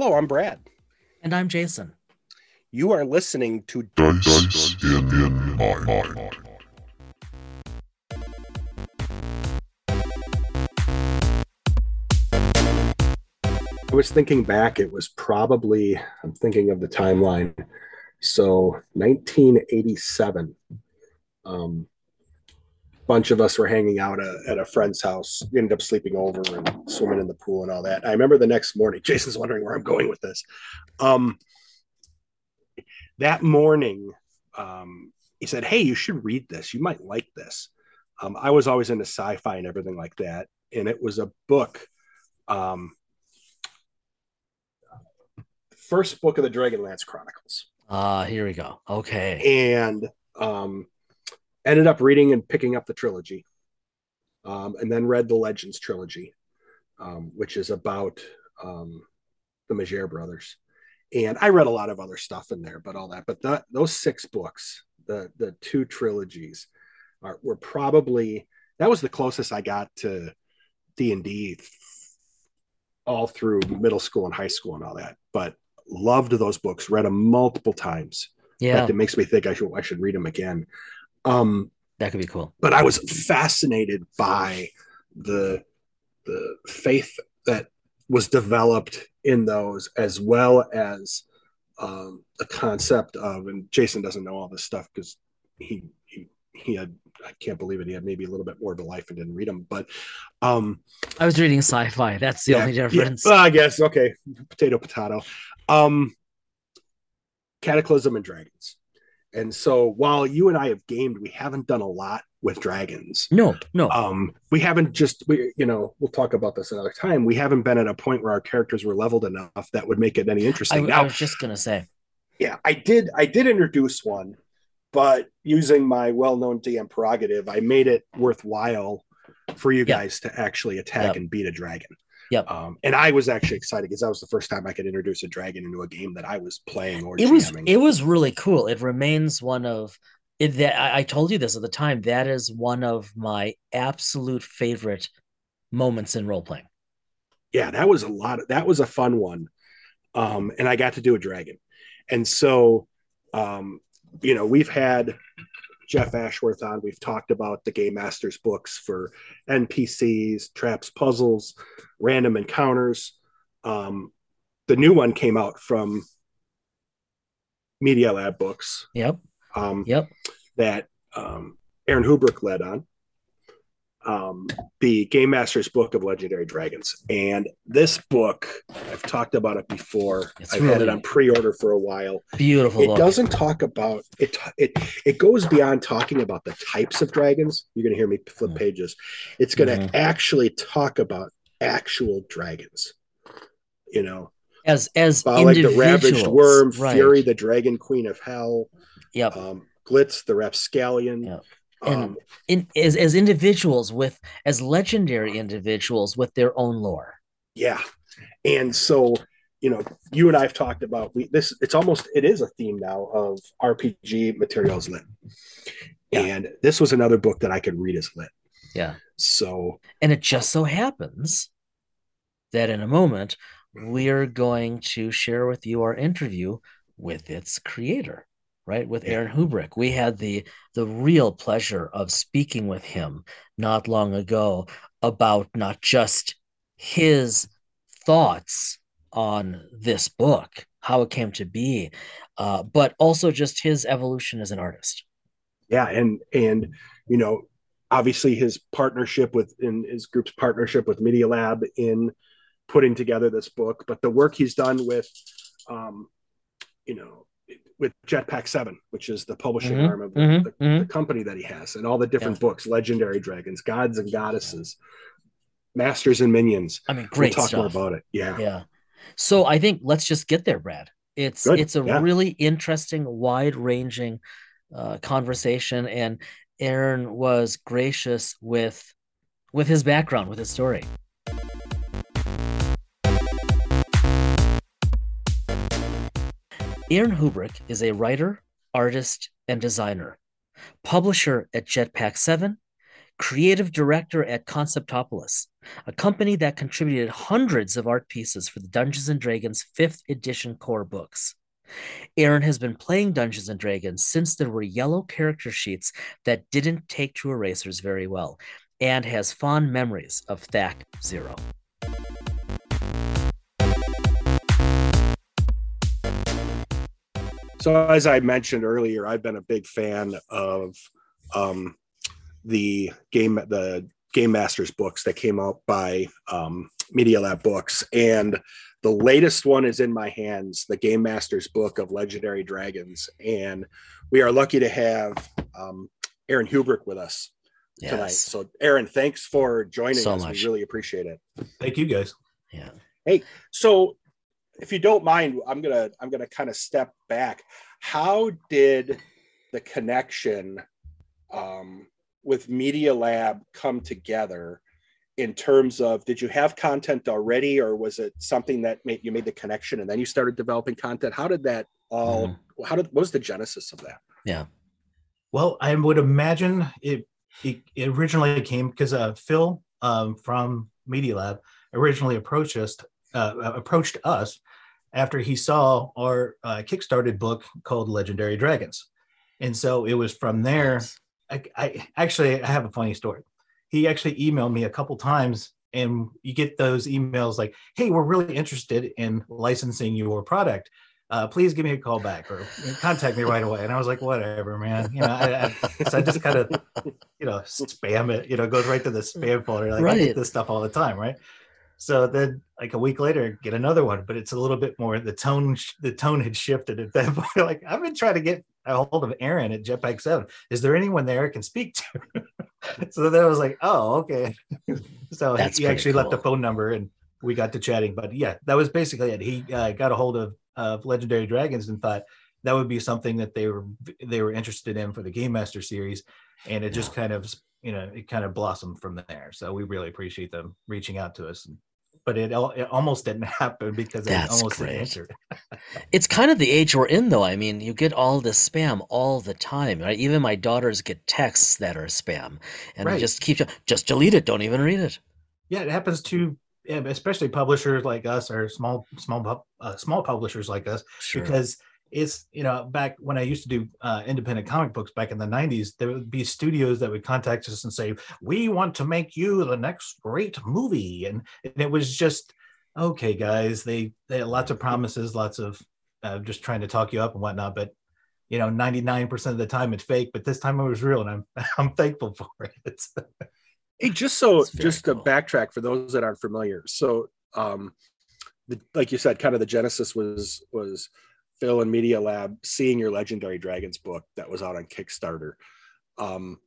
Hello, I'm Brad. And I'm Jason. You are listening to Dice, Dice in, in my mind. I was thinking back, it was probably, I'm thinking of the timeline. So 1987. Um, bunch of us were hanging out a, at a friend's house, we ended up sleeping over and swimming in the pool and all that. I remember the next morning, Jason's wondering where I'm going with this. Um, that morning, um, he said, Hey, you should read this. You might like this. Um, I was always into sci fi and everything like that. And it was a book. Um, first book of the Dragonlance Chronicles. Ah, uh, here we go. Okay. And um, ended up reading and picking up the trilogy, um, and then read the Legends trilogy, um, which is about um, the Majere brothers. And I read a lot of other stuff in there, but all that. But the, those six books, the the two trilogies, are were probably that was the closest I got to D and D all through middle school and high school and all that. But loved those books, read them multiple times. Yeah, it makes me think I should I should read them again. Um, that could be cool. But I was fascinated by the the faith that was developed in those, as well as um, the concept of. And Jason doesn't know all this stuff because he he he had I can't believe it. He had maybe a little bit more to life and didn't read them. But um I was reading sci-fi. That's the yeah, only difference. Yeah, well, I guess okay. Potato potato. Um Cataclysm and Dragons. And so while you and I have gamed, we haven't done a lot with dragons. No, no. Um, we haven't just we you know, we'll talk about this another time. We haven't been at a point where our characters were leveled enough that would make it any interesting. I, now, I was just gonna say. Yeah, I did I did introduce one but using my well-known DM prerogative, I made it worthwhile for you guys to actually attack yep. and beat a dragon. Yep. Um, and I was actually excited because that was the first time I could introduce a dragon into a game that I was playing or it GMing. was it was really cool. It remains one of it, that I, I told you this at the time. That is one of my absolute favorite moments in role playing. Yeah, that was a lot. Of, that was a fun one, um, and I got to do a dragon, and so um, you know, we've had Jeff Ashworth on. We've talked about the Game Masters books for NPCs, traps, puzzles, random encounters. Um, the new one came out from Media Lab Books. Yep. Um, yep. That um, Aaron Hubrich led on um, the Game Master's Book of Legendary Dragons. And this book, I've talked about it before. It's I've really had it on pre-order for a while. Beautiful. It book. doesn't talk about it. It it goes beyond talking about the types of dragons. You're going to hear me flip mm-hmm. pages. It's going to mm-hmm. actually talk about actual dragons. You know, as as like the ravaged worm, right. Fury, the dragon queen of hell. Yep. Um, Glitz, the rapscallion. Yep and um, in, as as individuals with as legendary individuals with their own lore. Yeah, and so you know, you and I've talked about we this. It's almost it is a theme now of RPG materials lit, yeah. and this was another book that I could read as lit. Yeah. So, and it just so happens that in a moment we're going to share with you our interview with its creator right with aaron hubrich. We had the the real pleasure of speaking with him not long ago about not just his thoughts on this book how it came to be uh, but also just his evolution as an artist. Yeah and and you know obviously his partnership with in his group's partnership with media lab in putting together this book but the work he's done with um you know with Jetpack Seven, which is the publishing mm-hmm, arm of the, mm-hmm, the, mm-hmm. the, company that he has, and all the different yeah. books, Legendary Dragons, Gods and Goddesses, Masters and Minions. I mean, great we'll talk stuff. more about it. Yeah, yeah. So I think let's just get there, Brad. It's Good. it's a yeah. really interesting, wide ranging uh, conversation, and Aaron was gracious with with his background, with his story. Aaron Hubrich is a writer, artist, and designer, publisher at Jetpack 7, creative director at Conceptopolis, a company that contributed hundreds of art pieces for the Dungeons and Dragons 5th edition core books. Aaron has been playing Dungeons and Dragons since there were yellow character sheets that didn't take to erasers very well, and has fond memories of Thack Zero. So, as I mentioned earlier, I've been a big fan of um, the game, the Game Masters books that came out by um, Media Lab Books, and the latest one is in my hands, the Game Masters book of Legendary Dragons, and we are lucky to have um, Aaron Hubrich with us Yes. tonight. So, Aaron, thanks for joining So us. much. We really appreciate it. Thank you guys. Yeah. Hey, so, if you don't mind, I'm gonna I'm gonna kind of step back. How did the connection um, with Media Lab come together? In terms of, did you have content already, or was it something that made you made the connection and then you started developing content? How did that all? How did what was the genesis of that? Yeah. Well, I would imagine it. It, it originally came because uh, Phil um, from Media Lab originally approached us. Uh, approached us after he saw our uh, kickstarted book called Legendary Dragons, and so it was from there. I, I actually I have a funny story. He actually emailed me a couple times, and you get those emails like, "Hey, we're really interested in licensing your product. Uh, please give me a call back or contact me right away." And I was like, "Whatever, man." You know, I, I, so I just kind of, you know, spam it. You know, goes right to the spam folder. Like I get this stuff all the time, right? So then, like a week later, get another one, but it's a little bit more. The tone, the tone had shifted at that point. Like I've been trying to get a hold of Aaron at Jetpack Seven. Is there anyone there I can speak to? so then I was like, oh, okay. so That's he actually left a phone number, and we got to chatting. But yeah, that was basically it. He uh, got a hold of of Legendary Dragons and thought that would be something that they were they were interested in for the Game Master series, and it just kind of you know it kind of blossomed from there. So we really appreciate them reaching out to us. But it, it almost didn't happen because it That's almost didn't great. answer. It's kind of the age we're in, though. I mean, you get all this spam all the time, right? Even my daughters get texts that are spam, and I Right. just keep just delete it. Don't even read it. Yeah, it happens to especially publishers like us or small small uh, small publishers like us Sure. because it's you know back when I used to do uh, independent comic books back in the 90s there would be studios that would contact us and say we want to make you the next great movie and, and it was just okay guys they they had lots of promises lots of uh, just trying to talk you up and whatnot but you know 99% of the time it's fake but this time it was real and I'm I'm thankful for it Hey, just so That's very just to backtrack for those that aren't familiar. So, um, the, like you said, kind of the genesis was was Phil and Media Lab seeing your Legendary Dragons book that was out on Kickstarter. Um,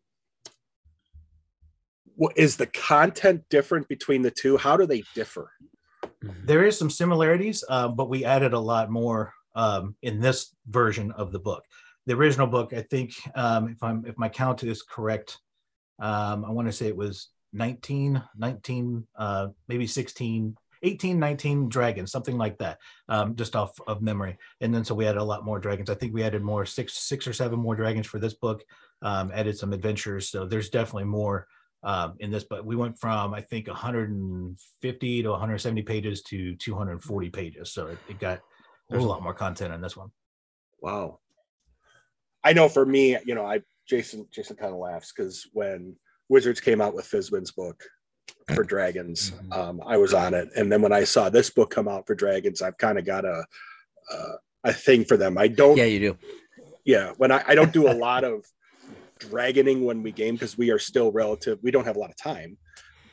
what is the content different between the two? How do they differ? Mhm. there is some similarities, uh, but we added a lot more um, in this version of the book. The original book, I think, um, if I'm if my count is correct, um, I want to say it was 19, 19, uh, maybe 16, 18, 19 dragons, something like that, um, just off of memory. And then so we added a lot more dragons. I think we added more six, six or seven more dragons for this book. Um, added some adventures, so there's definitely more um, in this, but we went from I think 150 to 170 pages to 240 pages. So it, it got there's a lot more content on this one. Wow. I know for me, you know, I Jason Jason kind of laughs because when Wizards came out with Fizban's book for Dragons, Mhm. um, I was on it, and then when I saw this book come out for Dragons, I've kind of got a uh, a thing for them. I don't, Yeah, you do. Yeah, when I, I don't do a lot of dragoning when we game because we are still relative. We don't have a lot of time,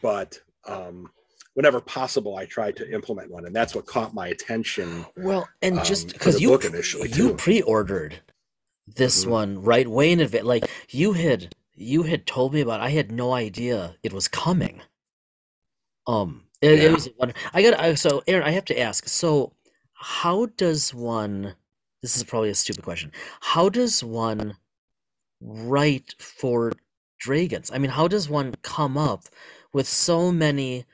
but um, whenever possible, I try to implement one, and that's what caught my attention. Well, and Um, just because you initially, you too. pre-ordered this Mhm. one right way in advance, like you had you had told me about. I had no idea it was coming. Um, it, it was. I got I, so Aaron. I have to ask. So, how does one? This is probably a stupid question. How does one write for dragons? I mean, how does one come up with so many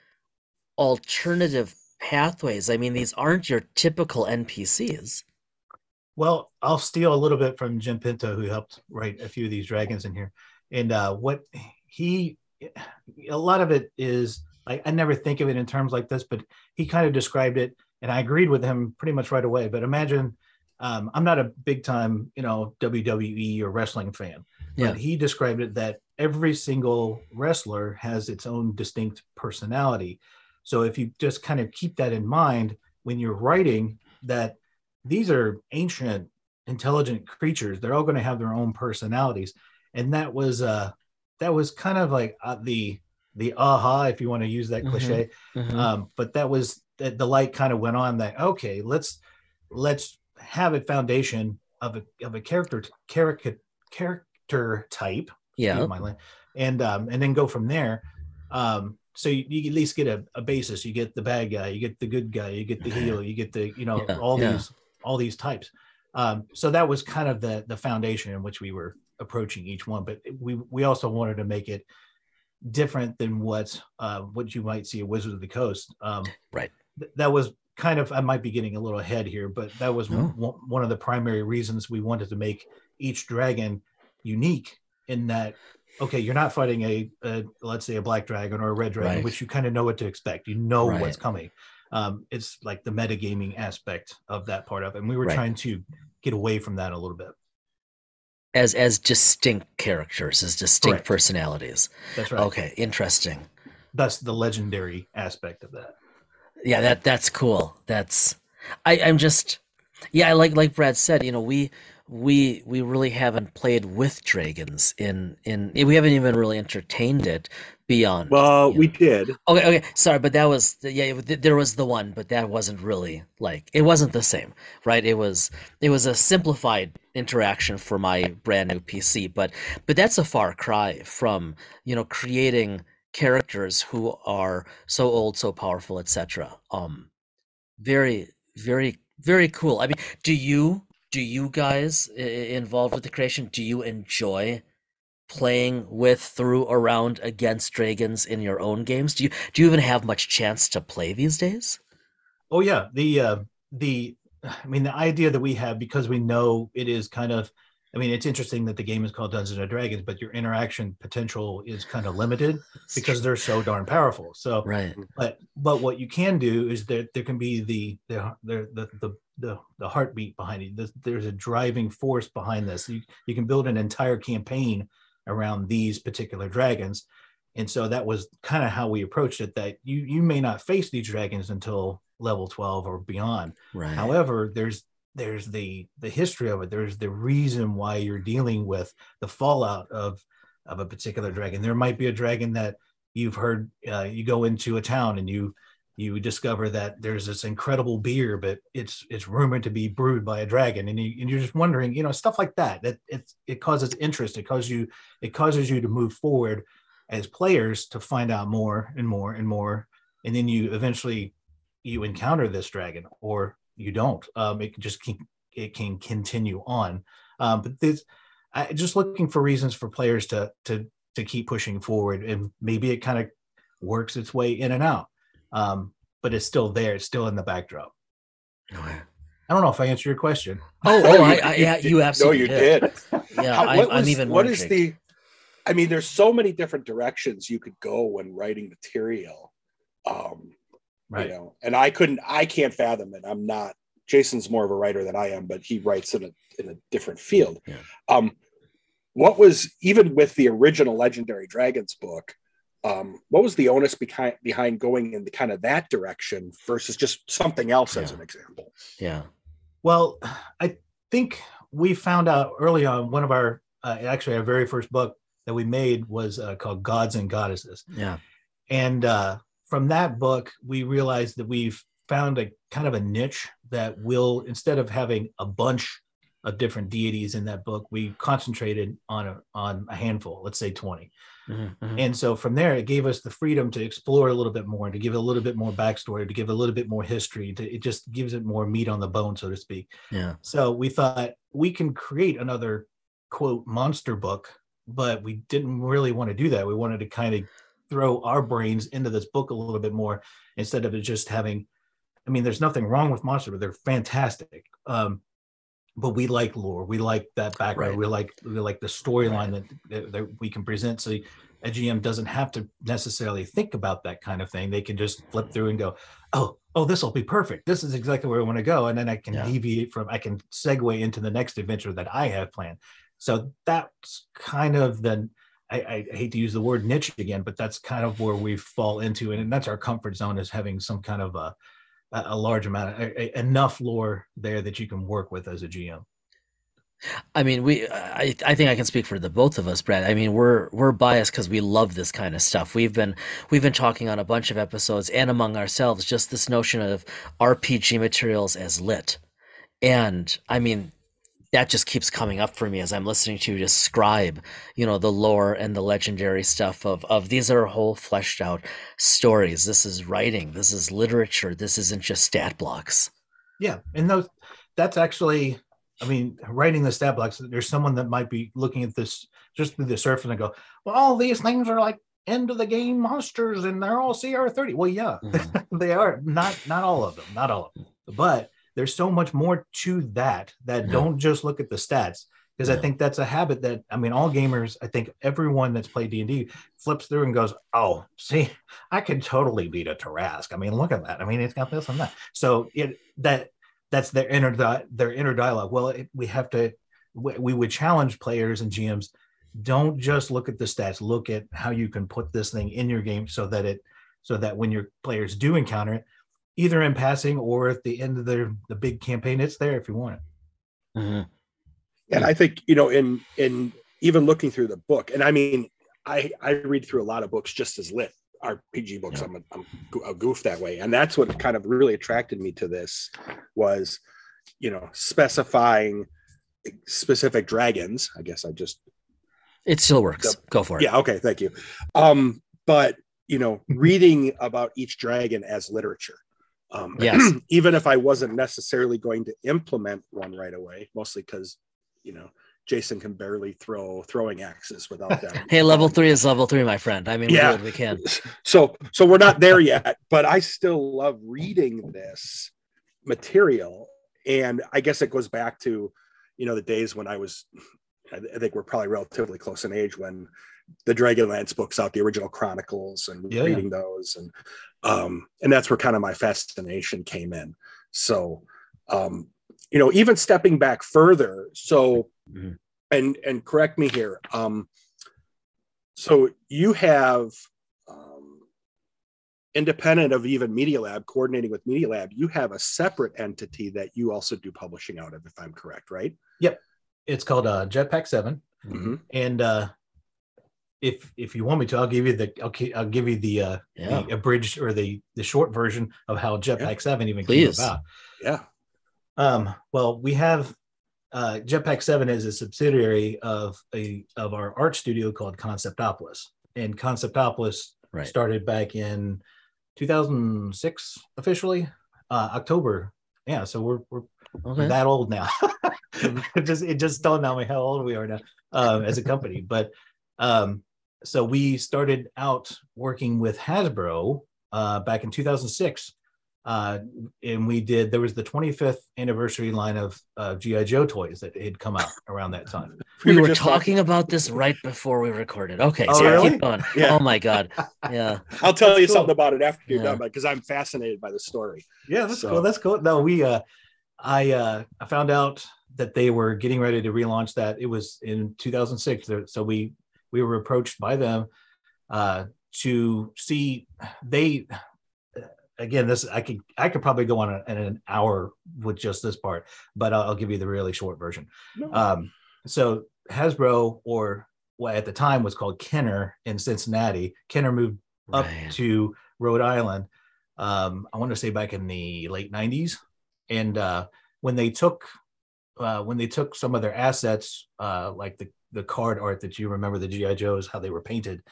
alternative pathways? I mean, these aren't your typical NPCs. Well, I'll steal a little bit from Jim Pinto, who helped write a few of these dragons in here. And uh, what he a lot of it is I, I never think of it in terms like this, but he kind of described it, and I agreed with him pretty much right away. But imagine, um, I'm not a big time, you know, WWE or wrestling fan, Yeah. but he described it that every single wrestler has its own distinct personality. So if you just kind of keep that in mind when you're writing, that these are ancient, intelligent creatures. They're all going to have their own personalities, and that was uh, that was kind of like uh, the the aha, if you want to use that Mhm. cliche. Mhm. Um, but that was the, the light kind of went on that okay, let's let's have a foundation of a of a character character character type yeah. and um and then go from there um so you, you at least get a, a basis you get the bad guy you get the good guy you get the heel you get the you know Yeah, all yeah. these all these types um so that was kind of the the foundation in which we were approaching each one but we we also wanted to make it different than what uh what you might see a wizard of the coast um Right. th- that was kind of i might be getting a little ahead here but that was No. one, one of the primary reasons we wanted to make each dragon unique in that okay you're not fighting a, a let's say a black dragon or a red dragon Right. which you kind of know what to expect you know Right. what's coming um, it's like the metagaming aspect of that part of it and we were Right. trying to get away from that a little bit As as distinct characters, as distinct Correct. personalities. that's right Okay, interesting. that's the legendary aspect of that yeah that that's cool that's i i'm just yeah i like like brad said you know we we we really haven't played with dragons in in we haven't even really entertained it beyond Well, we know. did. okay okay sorry but that was the- yeah th- there was the one but that wasn't really like it wasn't the same right it was it was a simplified interaction for my brand new pc but but that's a far cry from you know creating characters who are so old so powerful etc um very very very cool i mean do you do you guys involved with the creation do you enjoy playing with through around against dragons in your own games? Do you do you even have much chance to play these days? Oh yeah, the uh, the I mean the idea that we have because we know it is kind of I mean it's interesting that the game is called Dungeons and Dragons, but your interaction potential is kind of limited because they're so darn powerful. So right. but but what you can do is that there can be the the the the the, the, the heartbeat behind it. There's, there's a driving force behind this. You, you can build an entire campaign around these particular dragons. And so that was kind of how we approached it that you you may not face these dragons until level 12 or beyond. right However, there's there's the the history of it. There's the reason why you're dealing with the fallout of of a particular dragon. There might be a dragon that you've heard. Uh, you go into a town and you you discover that there's this incredible beer, but it's it's rumored to be brewed by a dragon, and, you, and you're just wondering, you know, stuff like that. That it's it causes interest. It causes you it causes you to move forward as players to find out more and more and more, and then you eventually you encounter this dragon or you don't. Um, it can just keep it can continue on. Um, but this, I just looking for reasons for players to to to keep pushing forward, and maybe it kind of works its way in and out. Um, but it's still there. It's still in the backdrop. Okay. I don't know if I answered your question. oh oh I, I, yeah you absolutely No, you did, did. yeah How- I, what i'm was- even more what is intrigued. the i mean there's so many different directions you could go when writing material um Right. you know and i couldn't i can't fathom it i'm not jason's more of a writer than i am but he writes in a in a different field Yeah. um what was even with the original legendary dragons book um what was the onus behind behind going in the kind of that direction versus just something else as an example? Yeah. Well, I think we found out early on one of our uh, actually our very first book that we made was uh, called Gods and Goddesses. yeah. And uh, from that book we realized that we've found a kind of a niche that will instead of having a bunch of different deities in that book we concentrated on a, on a handful let's say 20 Mhm, mhm. and so from there it gave us the freedom to explore a little bit more to give a little bit more backstory to give a little bit more history to, it just gives it more meat on the bone so to speak yeah so we thought we can create another quote monster book, but we didn't really want to do that. We wanted to kind of throw our brains into this book a little bit more instead of it just having. I mean, there's nothing wrong with monster, but they're fantastic. Um, but we like lore. We like that background. Right. We like we like the storyline that, that that we can present. So a GM doesn't have to necessarily think about that kind of thing. They can just flip through and go, oh, oh, this will be perfect. This is exactly where I want to go. And then I can Yeah. deviate from, I can segue into the next adventure that I have planned. So that's kind of the, I, I hate to use the word niche again, but that's kind of where we fall into. And that's our comfort zone is having some kind of a, a large amount of a- enough lore there that you can work with as a GM. I mean, we I I think I can speak for the both of us, Brad. I mean, we're we're biased because we love this kind of stuff. We've been we've been talking on a bunch of episodes and among ourselves just this notion of RPG materials as lit. And I mean, that just keeps coming up for me as I'm listening to you describe, you know, the lore and the legendary stuff of of these are whole fleshed out stories. This is writing, this is literature, this isn't just stat blocks. Yeah, and those that's actually, I mean, writing the stat blocks. There's someone that might be looking at this just through the surface and go, "Well, all these things are like end of the game monsters, and they're all CR30." Well, yeah, Mhm. they are. Not not all of them, not all of them, but there's so much more to that that Yeah. don't just look at the stats. Because I think that's a habit that I mean, all gamers. I think everyone that's played D and D flips through and goes, "Oh, see, I could totally beat a Tarrasque. I mean, look at that. I mean, it's got this and that." So it that that's their inner their inner dialogue. Well, it, we have to we, we would challenge players and GMs. Don't just look at the stats. Look at how you can put this thing in your game so that it so that when your players do encounter it, either in passing or at the end of their the big campaign, it's there if you want it. Mhm. and i think you know in in even looking through the book and i mean i i read through a lot of books just as lit rpg books Yeah. I'm, a, I'm a goof that way and that's what kind of really attracted me to this was you know specifying specific dragons i guess i just It still works. Yep. Go for it. yeah okay thank you um but you know reading about each dragon as literature um Yes. even if i wasn't necessarily going to implement one right away mostly because you know jason can barely throw throwing axes without that. Hey, level three is level three, my friend. I mean, we Yeah. we can. so so we're not there yet but i still love reading this material and i guess it goes back to you know the days when i was i I think we're probably relatively close in age when the dragonlance books out the original chronicles and Yeah, yeah. reading those and um and that's where kind of my fascination came in so um you know even stepping back further so Mhm. and and correct me here um so you have um, independent of even media lab coordinating with media lab you have a separate entity that you also do publishing out of if i'm correct right Yep. It's called uh, Jetpack Seven, Mhm. and uh, if if you want me to, I'll give you the I'll, I'll give you the uh, Yeah. the abridged or the the short version of how Jetpack Seven even Please. came about. yeah Um, well, we have uh, Jetpack Seven is a subsidiary of a of our art studio called Conceptopolis, and Conceptopolis Right. started back in 2006 officially, uh, October. Yeah, so we're we're Okay. that old now. it just it just dawned on me how old we are now um, as a company. But um, so we started out working with Hasbro uh, back in 2006, uh, and we did. There was the 25th anniversary line of uh, GI Joe toys that had come out around that time. we were were just talking about this right before we recorded. Okay, Oh, so really? keep going. Yeah. Oh my god. Yeah. i'll tell That's you cool. something about it after you're Yeah. done because i'm fascinated by the story Yeah, that's So- cool. That's cool. No, we uh I uh I found out that they were getting ready to relaunch that. It was in 2006. So we we were approached by them uh to see they again this I could I could probably go on a, an hour with just this part, but I'll, I'll give you the really short version. Um so Hasbro or what at the time was called Kenner in Cincinnati. Kenner moved up to Rhode Island. Um, I want to say back in the late '90s, and uh, when they took uh, when they took some of their assets, uh, like the the card art that you remember the GI Joes, how they were painted,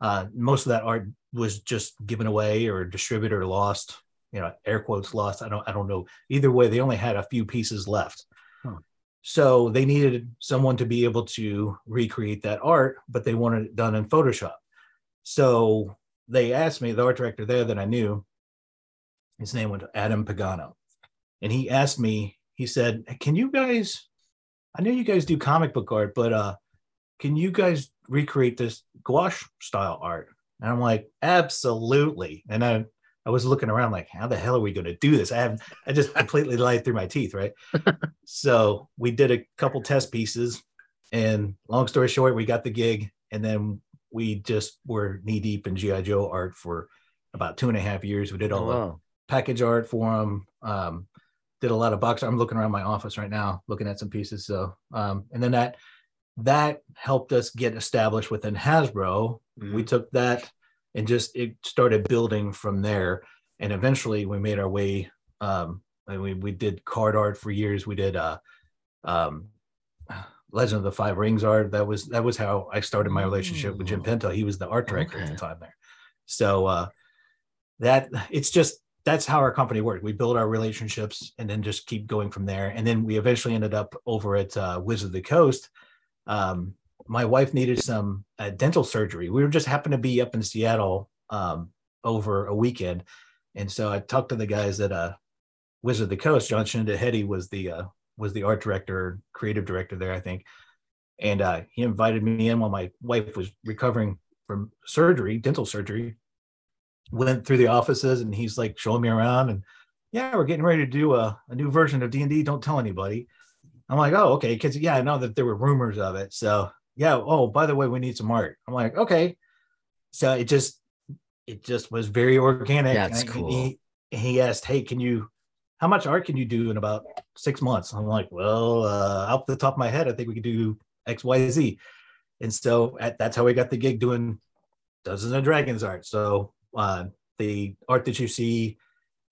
uh, most of that art was just given away or distributed or lost. You know, air quotes lost. I don't I don't know. Either way, they only had a few pieces left. Huh. So they needed someone to be able to recreate that art, but they wanted it done in Photoshop. So they asked me, the art director there that I knew, his name was Adam Pagano. And he asked me, he said, Can you guys, I know you guys do comic book art, but uh, can you guys recreate this gouache style art? And I'm like, absolutely. And I, I was looking around like, how the hell are we going to do this? I have, I just completely lied through my teeth, right? so we did a couple test pieces, and long story short, we got the gig, and then we just were knee deep in GI Joe art for about two and a half years. We did all Oh, the package art for them. Um, did a lot of box. I'm looking around my office right now, looking at some pieces. So, um, and then that that helped us get established within Hasbro. We took that and just it started building from there. And eventually, we made our way. Um, and we we did card art for years. We did uh, um, Legend of the Five Rings art. That was that was how I started my relationship with Jim Oh. Pinto. He was the art director at the time there. So uh, that it's just that's how our company worked. We build our relationships and then just keep going from there. And then we eventually ended up over at uh, Wizard of the Coast. Um, my wife needed some uh, dental surgery. We were just happened to be up in Seattle um, over a weekend, and so I talked to the guys at uh, Wizard of the Coast. Jon Schindehette was the uh, was the art director, creative director there, I think, and uh, he invited me in while my wife was recovering from surgery, dental surgery. Went through the offices, and he's like showing me around, and yeah, we're getting ready to do a, a new version of D and D. Don't tell anybody. I'm like, oh, okay, because yeah, I know that there were rumors of it. So yeah, oh, by the way, we need some art. I'm like, okay. So it just it just was very organic. That's And cool. He, he asked, hey, can you how much art can you do in about six months? I'm like, well, uh, off the top of my head, I think we could do X, Y, Z. And so at, that's how we got the gig doing Dungeons and Dragons art. So uh, the art that you see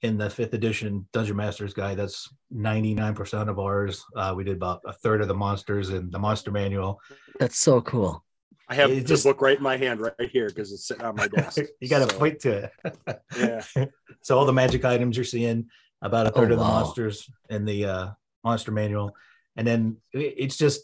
in the fifth edition Dungeon Masters guide, that's 99% of ours. Uh, we did about a third of the monsters in the monster manual. That's so cool. I have It the just- book right in my hand right here because it's sitting on my desk. you got to So, point to it. Yeah. so all the magic items you're seeing, about a third Oh, of the wow. monsters in the uh, monster manual, and then it- it's just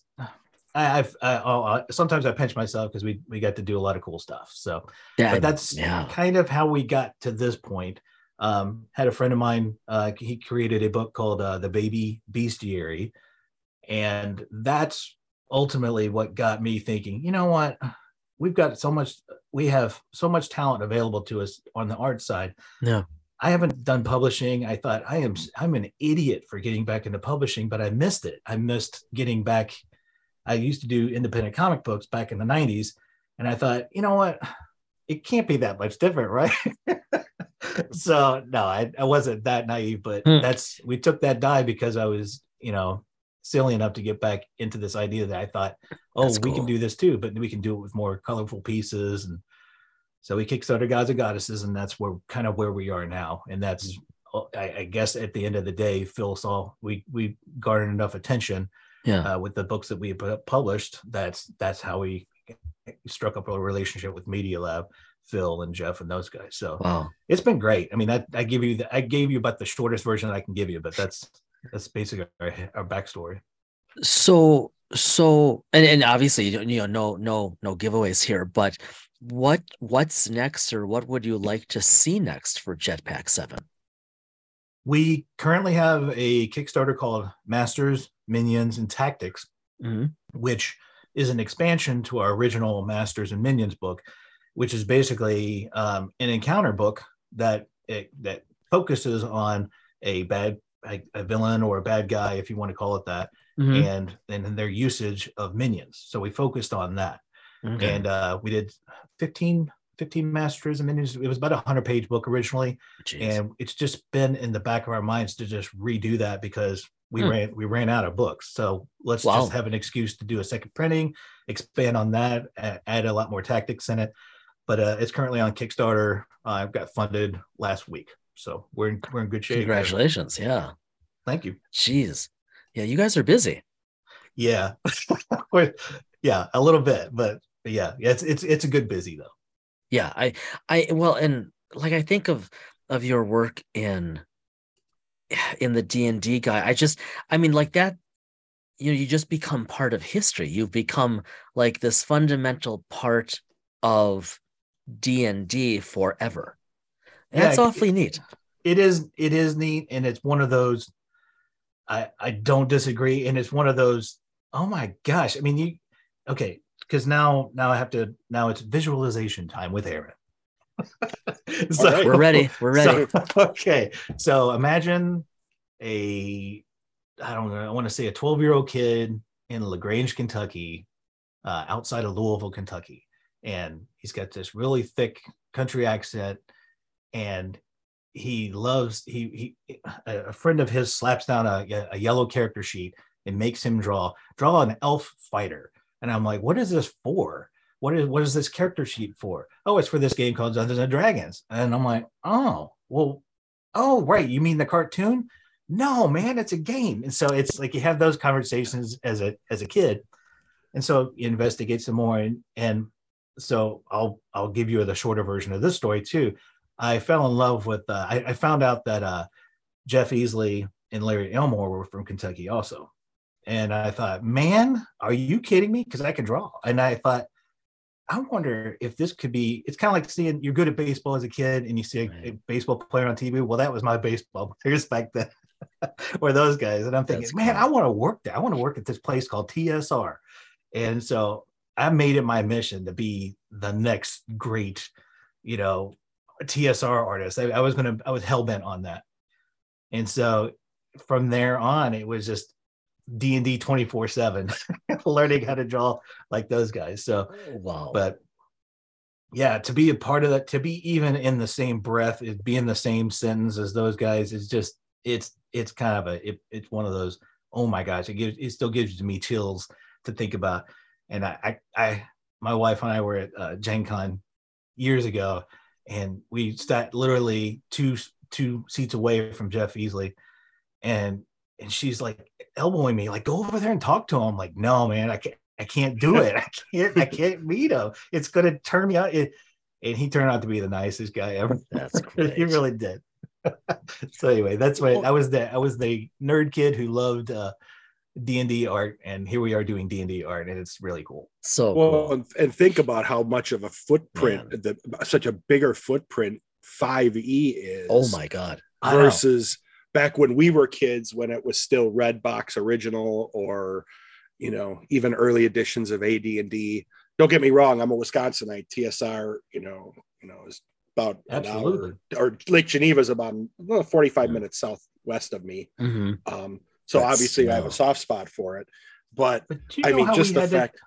I, I've I, sometimes I pinch myself because we we got to do a lot of cool stuff. So, Yeah, but that's yeah. kind of how we got to this point. Um, had a friend of mine, uh, he created a book called uh, The Baby Bestiary, and that's ultimately what got me thinking. You know what? We've got so much. We have so much talent available to us on the art side. Yeah. I haven't done publishing. I thought I am I'm an idiot for getting back into publishing, but I missed it. I missed getting back. I used to do independent comic books back in the 90s, and I thought, you know what? It can't be that much different, right? so no, I, I wasn't that naive, but Hmm. that's we took that dive because I was, you know, silly enough to get back into this idea that I thought, oh, That's we cool. can do this too, but we can do it with more colorful pieces and so we kickstarted Gods and Goddesses, and that's where kind of where we are now. And that's, I, I guess, at the end of the day, Phil saw we we garnered enough attention Yeah. uh, with the books that we pu- published. That's that's how we struck up a relationship with Media Lab, Phil and Jeff and those guys. So Wow. it's been great. I mean, that I give you the, I gave you about the shortest version I can give you, but that's that's basically our, our backstory. So so and, and obviously you know no no no giveaways here, but what what's next or what would you like to see next for Jetpack 7? We currently have a Kickstarter called Masters, Minions, and Tactics, Mhm. which is an expansion to our original Masters and Minions book, which is basically um, an encounter book that it, that focuses on a bad a, a villain or a bad guy, if you want to call it that, Mhm. and and their usage of minions. So we focused on that, Okay. and uh, we did 15, 15 Masters and Minions. It was about a hundred page book originally, Jeez. and it's just been in the back of our minds to just redo that because we Hmm. ran we ran out of books so let's Wow. just have an excuse to do a second printing expand on that add a lot more tactics in it but uh, it's currently on kickstarter uh, i've got funded last week so we're in, we're in good shape there. Congratulations. Yeah. thank you Jeez. Yeah, you guys are busy. yeah yeah a little bit but, but yeah it's it's it's a good busy though Yeah, I I well and like I think of of your work in in the D&D guy. I just I mean like that you know you just become part of history. You've become like this fundamental part of D&D forever. Yeah, that's it- awfully neat. it is it is neat and it's one of those i i don't disagree and it's one of those oh my gosh i mean you okay because now now I have to now it's visualization time with Aaron. so, right. We're ready. We're ready. so- okay, so imagine a I don't know. I want to say a 12 year old kid in La Grange, Kentucky, uh, outside of Louisville, Kentucky, and he's got this really thick country accent, and he loves he he a friend of his slaps down a, a yellow character sheet and makes him draw draw an elf fighter. And i'm like what is this for? What is what is this character sheet for? Oh it's for this game called dungeons and dragons. And i'm like oh well oh right. You mean the cartoon? No man it's a game. And so it's like you have those conversations as a as a kid. And so you investigate some more and and so i'll i'll give you the shorter version of this story too I fell in love with. Uh, I, I found out that uh, Jeff Easley and Larry Elmore were from Kentucky also, and I thought, man, are you kidding me? Because I can draw, and I thought, I wonder if this could be. It's kind of like seeing you're good at baseball as a kid, and you see a, Right. a baseball player on TV. Well, that was my baseball players back then, or those guys, and I'm thinking, That's man, cool. I want to work there. I want to work at this place called TSR, and so I made it my mission to be the next great, you know, TSR artist. I, I was gonna, I was hell bent on that, and so from there on, it was just D and D twenty four seven, learning how to draw like those guys. So, oh, wow. but yeah, to be a part of that, to be even in the same breath, it be in the same sentence as those guys is just, it's, it's kind of a, it, it's one of those. Oh my gosh, it gives, it still gives me chills to think about. And I, I, I my wife and I were at uh, Gen Con years ago, and we sat literally two two seats away from Jeff Easley, and and she's like elbowing me, like go over there and talk to him. I'm like, no, man, I can't, I can't do it. I can't, I can't meet him. It's gonna turn me out. It, and he turned out to be the nicest guy ever. That's great. he really did. so anyway, that's what I was the I was the nerd kid who loved uh D and D art, and here we are doing D and D art, and it's really cool. so Well, cool. and, and think about how much of a footprint, the, such a bigger footprint 5e is. Oh my god. Versus back when we were kids, when it was still Red Box Original or, you know, even early editions of AD and D. Don't get me wrong, I'm a Wisconsinite. TSR, you know, you know, is about an Absolutely. hour, or Lake Geneva is about well, 45 Yeah. minutes southwest of me. Mhm. Um, so That's obviously I have a soft spot for it. But But do you I know mean, how just we the had fact to,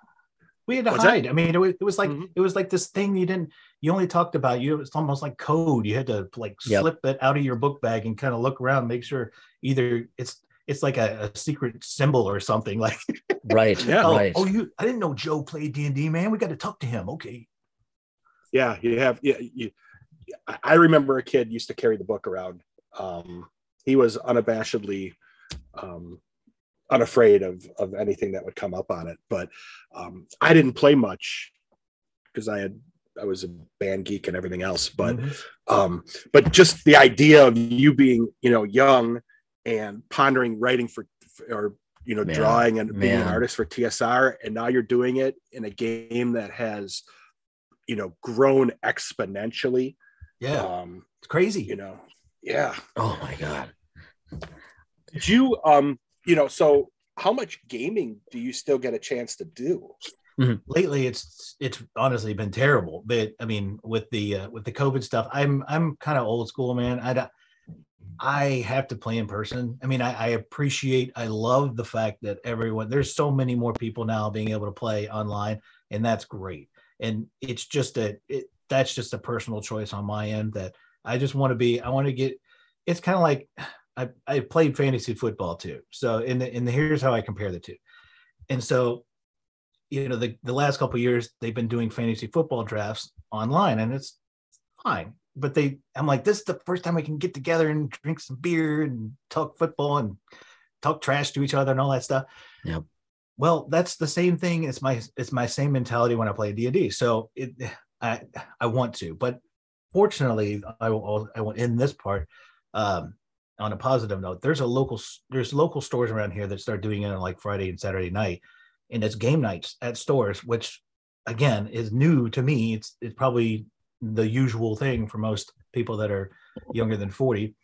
we had to What's that? hide. I mean, it was, it was like Mhm. it was like this thing you didn't you only talked about. You it was almost like code. You had to like Yep. slip it out of your book bag and kind of look around, make sure either it's it's like a, a secret symbol or something like Right. Yeah. oh, Right. oh you I didn't know Joe played D and D man. We got to talk to him. Okay. yeah you have yeah you I- i remember a kid used to carry the book around um he was unabashedly um unafraid of of anything that would come up on it. But um i didn't play much because i had i was a band geek and everything else. But Mhm. um but just the idea of you being you know young and pondering writing for or you know Man, drawing and being an artist for tsr and now you're doing it in a game that has you know grown exponentially. Yeah, um it's crazy. you know yeah. Oh my god. Did you um you know so how much gaming do you still get a chance to do? Lately it's it's honestly been terrible but i mean with the uh, with the covid stuff i'm i'm kind of old school man. I i have to play in person. I mean I, I appreciate i love the fact that everyone there's so many more people now being able to play online and that's great. And it's just a it, that's just a personal choice on my end that i just want to be i want to get it's kind of like i i played fantasy football too. So in the, in the here's how i compare the two. And so you know the, the last couple of years they've been doing fantasy football drafts online and it's fine. But they i'm like this is the first time i can get together and drink some beer and talk football and talk trash to each other and all that stuff. Yep. well that's the same thing it's my it's my same mentality when i play d&d so it i i want to but fortunately i will i will in this part um on a positive note there's a local there's local stores around here that start doing it on like friday and saturday night and it's game nights at stores, which again is new to me. It's it's probably the usual thing for most people that are younger than 40.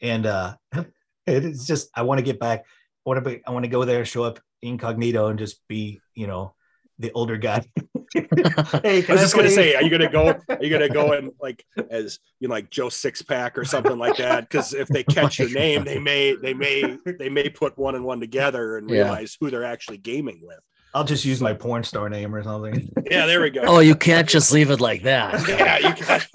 And uh it's just I want to get back. I want to be I want to go there, show up incognito and just be, you know, the older guy. hey, I can was just gonna play? say, are you gonna go? Are you gonna go in like as you know, like Joe Sixpack or something like that? Because if they catch your name, they may, they may, they may put one and one together and Yeah. realize who they're actually gaming with. I'll just use my porn star name or something. Yeah, there we go. oh, you can't just leave it like that. yeah, you can't.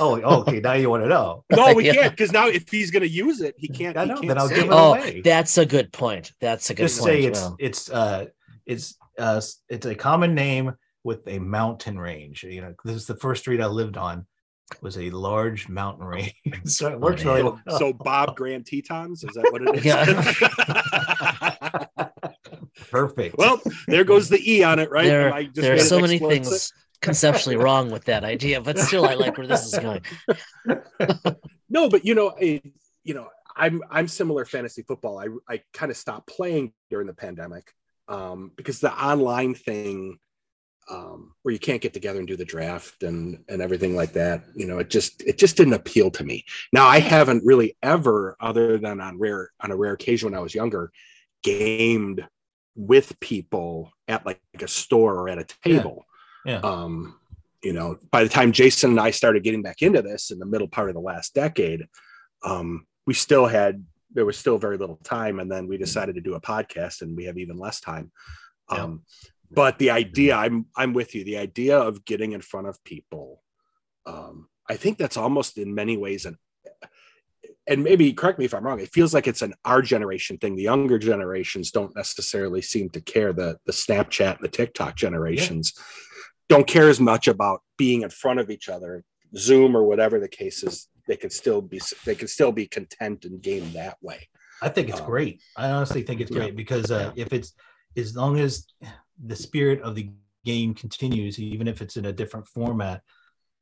Oh, okay. Now you want to know. No, we Yeah. can't because now if he's gonna use it, he can't. I He can't then I'll give it. it Oh, that's a good point. That's a good Just point. say it's well. it's uh it's uh it's a common name with a mountain range. You know, this is the first street I lived on was a large mountain range. so it works really well. So Bob Grand Tetons, is that what it is? Yeah. Perfect. well, there goes the E on it, right? there, I just there are so many things conceptually wrong with that idea, but still, I like where this is going. No, but you know, I, you know, I'm I'm similar fantasy football. I I kind of stopped playing during the pandemic um, because the online thing, um, where you can't get together and do the draft and and everything like that, you know, it just it just didn't appeal to me. Now I haven't really ever, other than on rare on a rare occasion when I was younger, gamed with people at like a store or at a table. Yeah. Um, you know, by the time Jason and I started getting back into this in the middle part of the last decade, um, we still had there was still very little time, and then we decided to do a podcast, and we have even less time. Yeah. Um, but the idea, I'm I'm with you. The idea of getting in front of people, um, I think that's almost in many ways an and maybe correct me if I'm wrong. It feels like it's an our generation thing. The younger generations don't necessarily seem to care. The the Snapchat and the TikTok generations don't care as much about being in front of each other. Zoom or whatever the case is, they can still be they can still be content and game that way. I think it's Um, great. I honestly think it's yeah. great because uh, if it's as long as the spirit of the game continues, even if it's in a different format,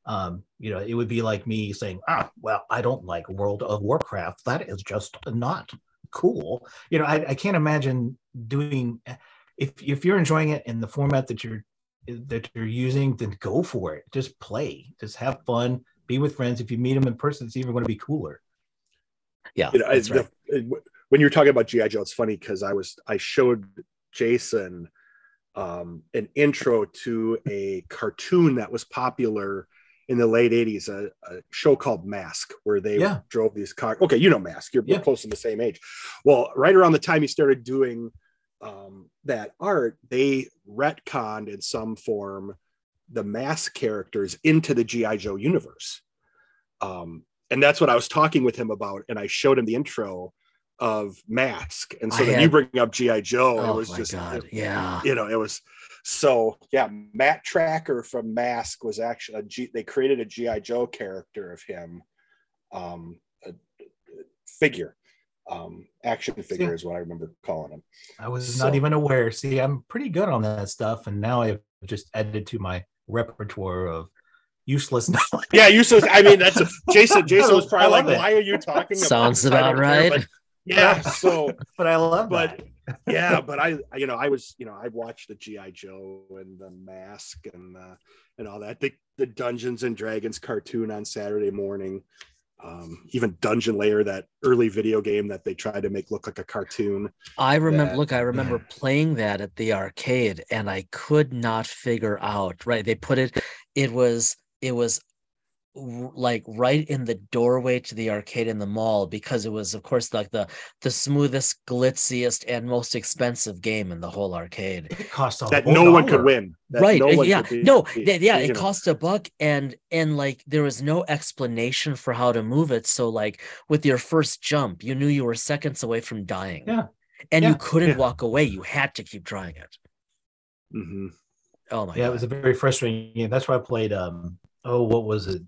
um, you know, it would be like me saying, "Ah, well, I don't like World of Warcraft. That is just not cool." You know, I, I can't imagine doing if if you're enjoying it in the format that you're that you're using, then go for it. Just play. Just have fun. Be with friends. If you meet them in person, it's even going to be cooler. Yeah, you know, I- right. the- when you were talking about GI Joe, it's funny because I was I showed Jason um, an intro to a cartoon that was popular in the late '80s, a, a show called Mask, where they Yeah. drove these cars. Okay, you know Mask. You're we're Yeah. close to the same age. Well, right around the time he started doing um, that art, they retconned in some form the Mask characters into the GI Joe universe. Um, and that's what I was talking with him about. And I showed him the intro of Mask. And so I then had- you bring up GI Joe. oh it was my just, god, it- yeah. you know, it was so yeah. Matt Trakker from Mask was actually a G, they created a GI Joe character of him, um, a, a figure, um, action figure Yeah. is what I remember calling him. I was So- not even aware. See, I'm pretty good on that stuff, and now I've just added to my repertoire of useless knowledge. Yeah, you said. I mean, that's a, Jason. Jason was probably like, it. "Why are you talking?" about Sounds this? About don't care," right. but yeah. So but I love But- that. yeah, but I, you know, I was, you know, I watched the GI Joe and the Mask and uh, and all that. The the Dungeons and Dragons cartoon on Saturday morning. Um, even Dungeon Layer, that early video game that they tried to make look like a cartoon. I remember. that- Look, I remember playing that at the arcade, and I could not figure out. Right, they put it. It was. It was r- like right in the doorway to the arcade in the mall because it was of course like the the smoothest glitziest and most expensive game in the whole arcade It cost a that whole no one could win. That right no uh, yeah be- no be- th- yeah it know. cost a buck and and like there was no explanation for how to move it so like with your first jump you knew you were seconds away from dying Yeah. and Yeah. you couldn't Yeah. walk away you had to keep trying it mm-hmm. oh my Yeah, it was a very frustrating game. That's why I played. Um, oh, what was it?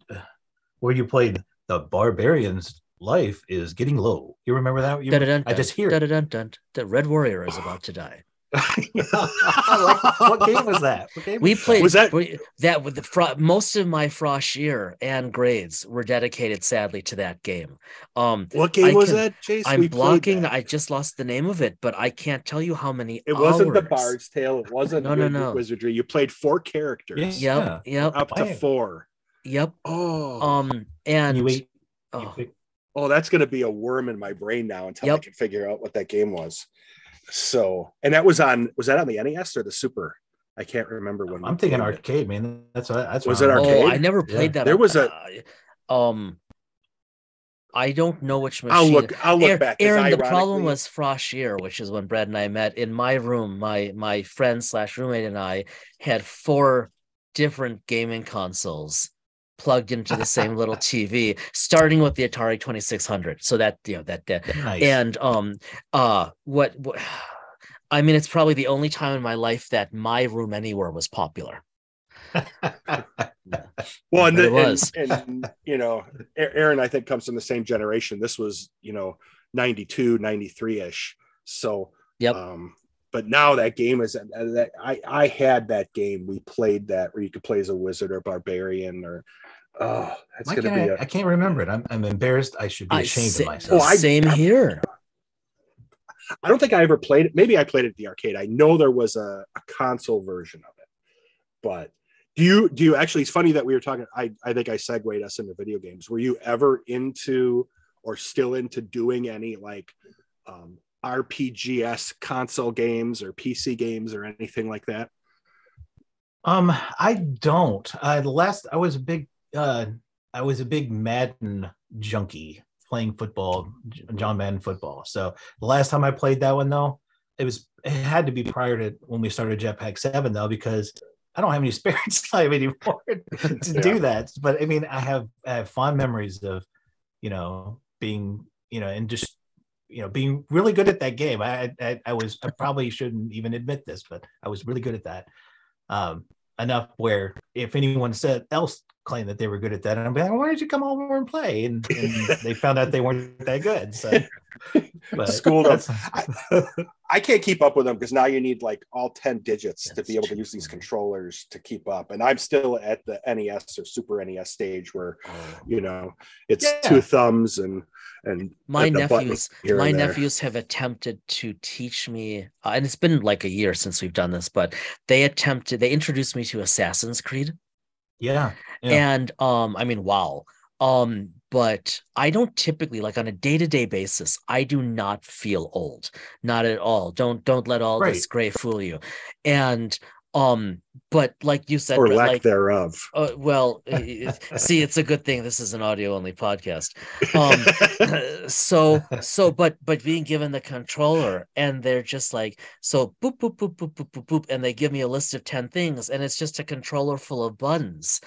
Where you played the Barbarian's life is getting low. You remember that? You, I just hear it. the red warrior is about to die Like, what game was that? Game we played Was that- we- that with the fro- most of my frosh year and grades were dedicated sadly to that game um What game I was can- that, Jason? i'm We blocking that. i just lost the name of it but i can't tell you how many It wasn't the. Bard's Tale. It wasn't No, no, no. Wizardry. You played four characters, Yeah. yep yep up to four. yep Oh, um and you ate. oh, oh, that's going to be a worm in my brain now until I can figure out what that game was. So, and that was on was that on the NES or the Super? I can't remember when. I'm thinking played it. arcade, man. That's what that's Was what it arcade? Oh, I never played that. There was a- uh, um. I don't know which machine. I'll look. I'll look Aaron, back. 'cause Aaron, the problem ironically- was Froshier, which is when Brad and I met in my room. My my friend slash roommate and I had four different gaming consoles plugged into the same little TV, starting with the Atari Twenty Six Hundred. So that you know that, that nice. and um uh what, what I mean, it's probably the only time in my life that my room anywhere was popular. Well, and, the, it was. and, and you know, Aaron, I think comes from the same generation. This was, you know, 92, 93 ish. So, Yep. Um, but now that game is uh, that I I had that game. We played that where you could play as a wizard or barbarian or oh, that's Why gonna can't be I, a I can't remember it. I'm, I'm embarrassed. I should be ashamed sa- of myself. Oh, I- same here. I don't think I ever played it. Maybe I played it at the arcade. I know there was a, a console version of it, but do you do you actually? It's funny that we were talking. I I think I segued us into video games. Were you ever into or still into doing any like um, RPGs console games or PC games or anything like that? Um, I don't. Uh, the last I was a big, uh, I was a big Madden junkie playing football, John Madden football. So the last time I played that one though, it was it had to be prior to when we started Jetpack Seven though, because I don't have any spare time anymore to Yeah. do that. But I mean, I have I have fond memories of, you know, being you know, and just you know, being really good at that game. I I, I was I probably shouldn't even admit this, but I was really good at that um, enough where if anyone said else claimed that they were good at that, and I'm like, why did you come over and play? And, and they found out they weren't that good. So, but Schooled them. that's- I can't keep up with them because now you need like all 10 digits to be able to use these controllers to keep up. And I'm still at the NES or Super NES stage where, you know, it's Yeah. two thumbs and, and my nephews my nephews have attempted to teach me uh, and it's been like a year since we've done this but they attempted they introduced me to assassin's creed yeah, Yeah. and um i mean wow. Um but i don't typically like on a day-to-day basis i do not feel old. Not at all. Don't don't let all this gray fool you. And um but like you said or lack like thereof. uh, well see it's a good thing this is an audio only podcast um so so but but being given the controller and they're just like so boop boop boop boop boop boop boop and they give me a list of 10 things and it's just a controller full of buttons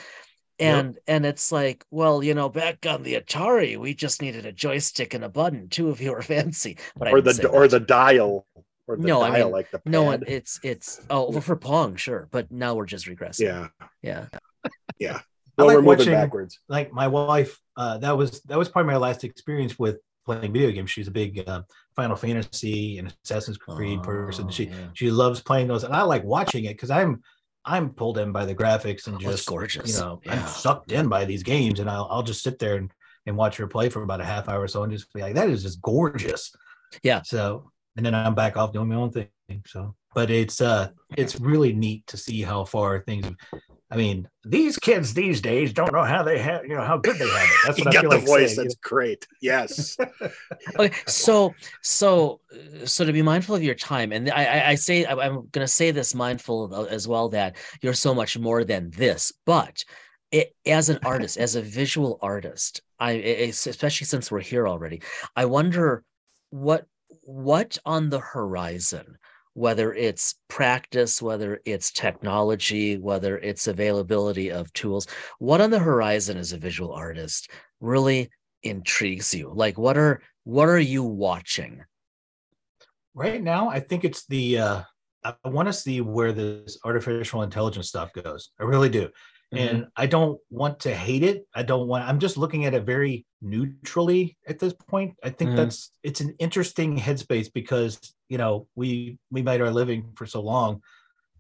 Yep. and and it's like well you know back on the atari we just needed a joystick and a button two if you were fancy but or the or that. the dial or the No, I dial mean, like the pad. no one it's it's oh well, for pong sure but now we're just regressing yeah. yeah Yeah. I like we're moving watching- backwards. like my wife, uh, that was that was probably my last experience with playing video games. She's a big uh, Final Fantasy and Assassin's Creed person. Oh, She yeah. she loves playing those, and I like watching it because I'm I'm pulled in by the graphics and Oh, just gorgeous you know yeah. I'm sucked in by these games, and I'll I'll just sit there and, and watch her play for about a half hour or so, and just be like, that is just gorgeous. Yeah. So and then I'm back off doing my own thing. So, but it's uh it's really neat to see how far things. I mean, these kids these days don't know how they have, you know, how good they have it. That's You what I got feel the like voice. saying, you That's great. Yes. okay so so uh, so to be mindful of your time and i i, I say I, i'm going to say this mindful as well that you're so much more than this but it, as an artist as a visual artist i it's- especially since we're here already i wonder what what on the horizon? Whether it's practice whether it's technology whether it's availability of tools. What on the horizon as a visual artist really intrigues you? Like what are what are you watching? Right now i think it's the uh i want to see where this artificial intelligence stuff goes. I really do and i don't want to hate it. I don't want i'm just looking at it very neutrally at this point. I think Mhm. that's it's an interesting headspace because you know we we made our living for so long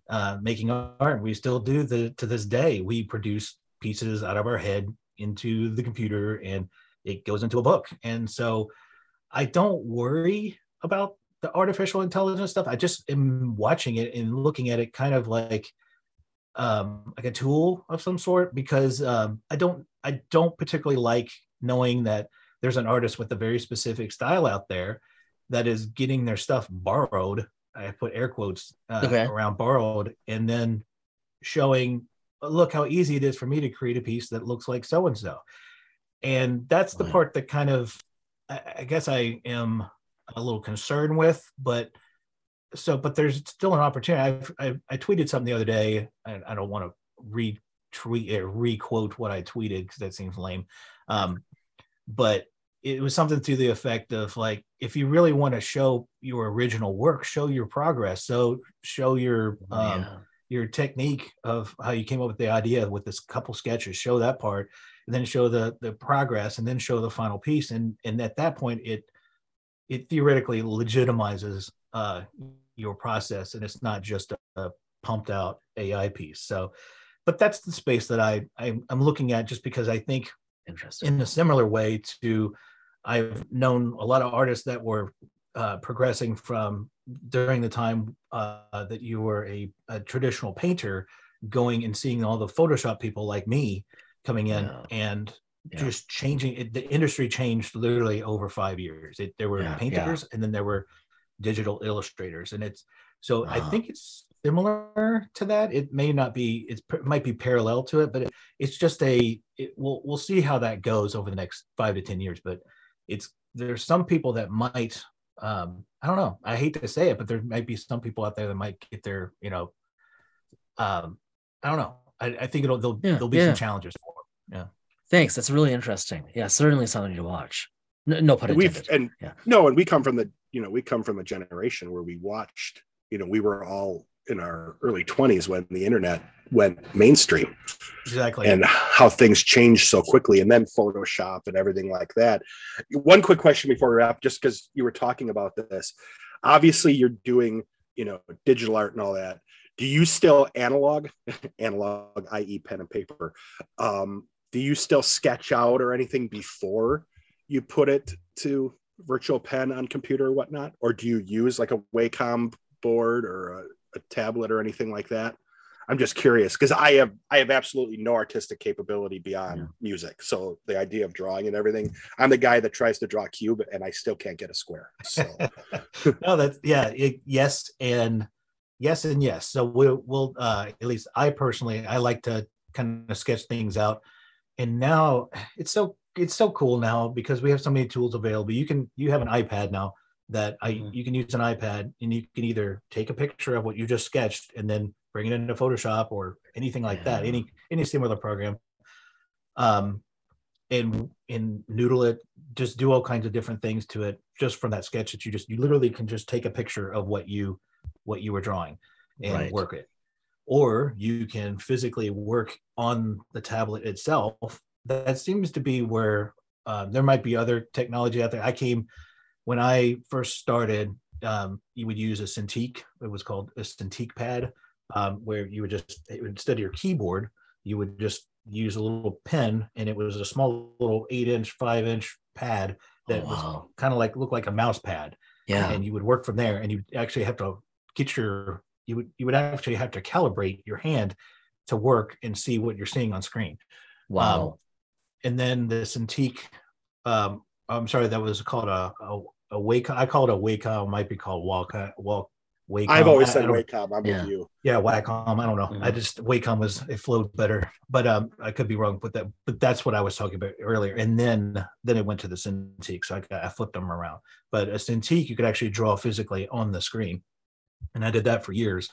uh making art. We still do the to this day we produce pieces out of our head into the computer and it goes into a book. And so i don't worry about the artificial intelligence stuff. I just am watching it and looking at it kind of like um like a tool of some sort because um i don't i don't particularly like knowing that there's an artist with a very specific style out there that is getting their stuff borrowed. I put air quotes uh, Okay. around borrowed, and then showing, look how easy it is for me to create a piece that looks like so and so. And that's the Right. part that kind of, I, I guess, I am a little concerned with. But so, but there's still an opportunity. I, I, I tweeted something the other day. I, I don't want to retweet or re-quote what I tweeted because that seems lame. Um, but it was something to the effect of like, if you really want to show your original work, show your progress. So show your um, yeah. your technique of how you came up with the idea with this couple sketches. Show that part, and then show the the progress, and then show the final piece. And and at that point, it it theoretically legitimizes uh, your process, and it's not just a, a pumped out AI piece. So, but that's the space that I I'm, I'm looking at, just because I think Interesting. in a similar way to I've known a lot of artists that were uh, progressing from during the time uh, that you were a, a traditional painter, going and seeing all the Photoshop people like me coming in Yeah. and Yeah. just changing it. The industry changed literally over five years. It, there were yeah. painters and then there were digital illustrators, and it's so I Uh-huh. think it's similar to that. It may not be. It's, it might be parallel to it, but it, it's just a it, we'll we'll see how that goes over the next five to ten years but it's there's some people that might um i don't know i hate to say it but there might be some people out there that might get their you know um i don't know i, I think it'll there'll, Yeah, there'll be yeah. some challenges for them Thanks. That's really interesting. Yeah, certainly something to watch. No, no pun we've and Yeah. no and we come from the you know we come from a generation where we watched you know we were all in our early 20s when the internet went mainstream. Exactly. And how things changed so quickly and then photoshop and everything like that. One quick question before we wrap just because you were talking about this. Obviously you're doing you know digital art and all that. Do you still analog analog i.e pen and paper um, do you still sketch out or anything before you put it to virtual pen on computer or whatnot? Or do you use like a wacom board or a, a tablet or anything like that? I'm just curious because i have i have absolutely no artistic capability beyond Yeah. music. So the idea of drawing and everything i'm the guy that tries to draw a cube and i still can't get a square so. No that's yeah it, yes and yes and yes. So we'll, we'll uh at least i personally i like to kind of sketch things out. And now it's so it's so cool now because we have so many tools available you can you have an ipad now that i Mhm. you can use an ipad and you can either take a picture of what you just sketched and then bring it into photoshop or anything like that any any similar program um and and noodle it just do all kinds of different things to it just from that sketch that you just you literally can just take a picture of what you what you were drawing and Right. work it or you can physically work on the tablet itself that seems to be where uh, there might be other technology out there. I came when i first started um, you would use a cintiq. It was called a cintiq pad um, where you would just instead of your keyboard you would just use a little pen and it was a small little eight inch five inch pad that Oh, was kind of like looked like a mouse pad. Yeah. and you would work from there and you actually have to get your you would you would actually have to calibrate your hand to work and see what you're seeing on screen. Wow. And then the Cintiq um i'm sorry that was called a a, a wake i call it a wake. wacom might be called Wacom. Walk Wacom. i've always I- I said don't- wacom i'm Yeah. with you yeah wacom i don't know i just wacom was it flowed better but um i could be wrong with that but that's what i was talking about earlier and then then it went to the cintiq so i, I flipped them around but a cintiq you could actually draw physically on the screen and i did that for years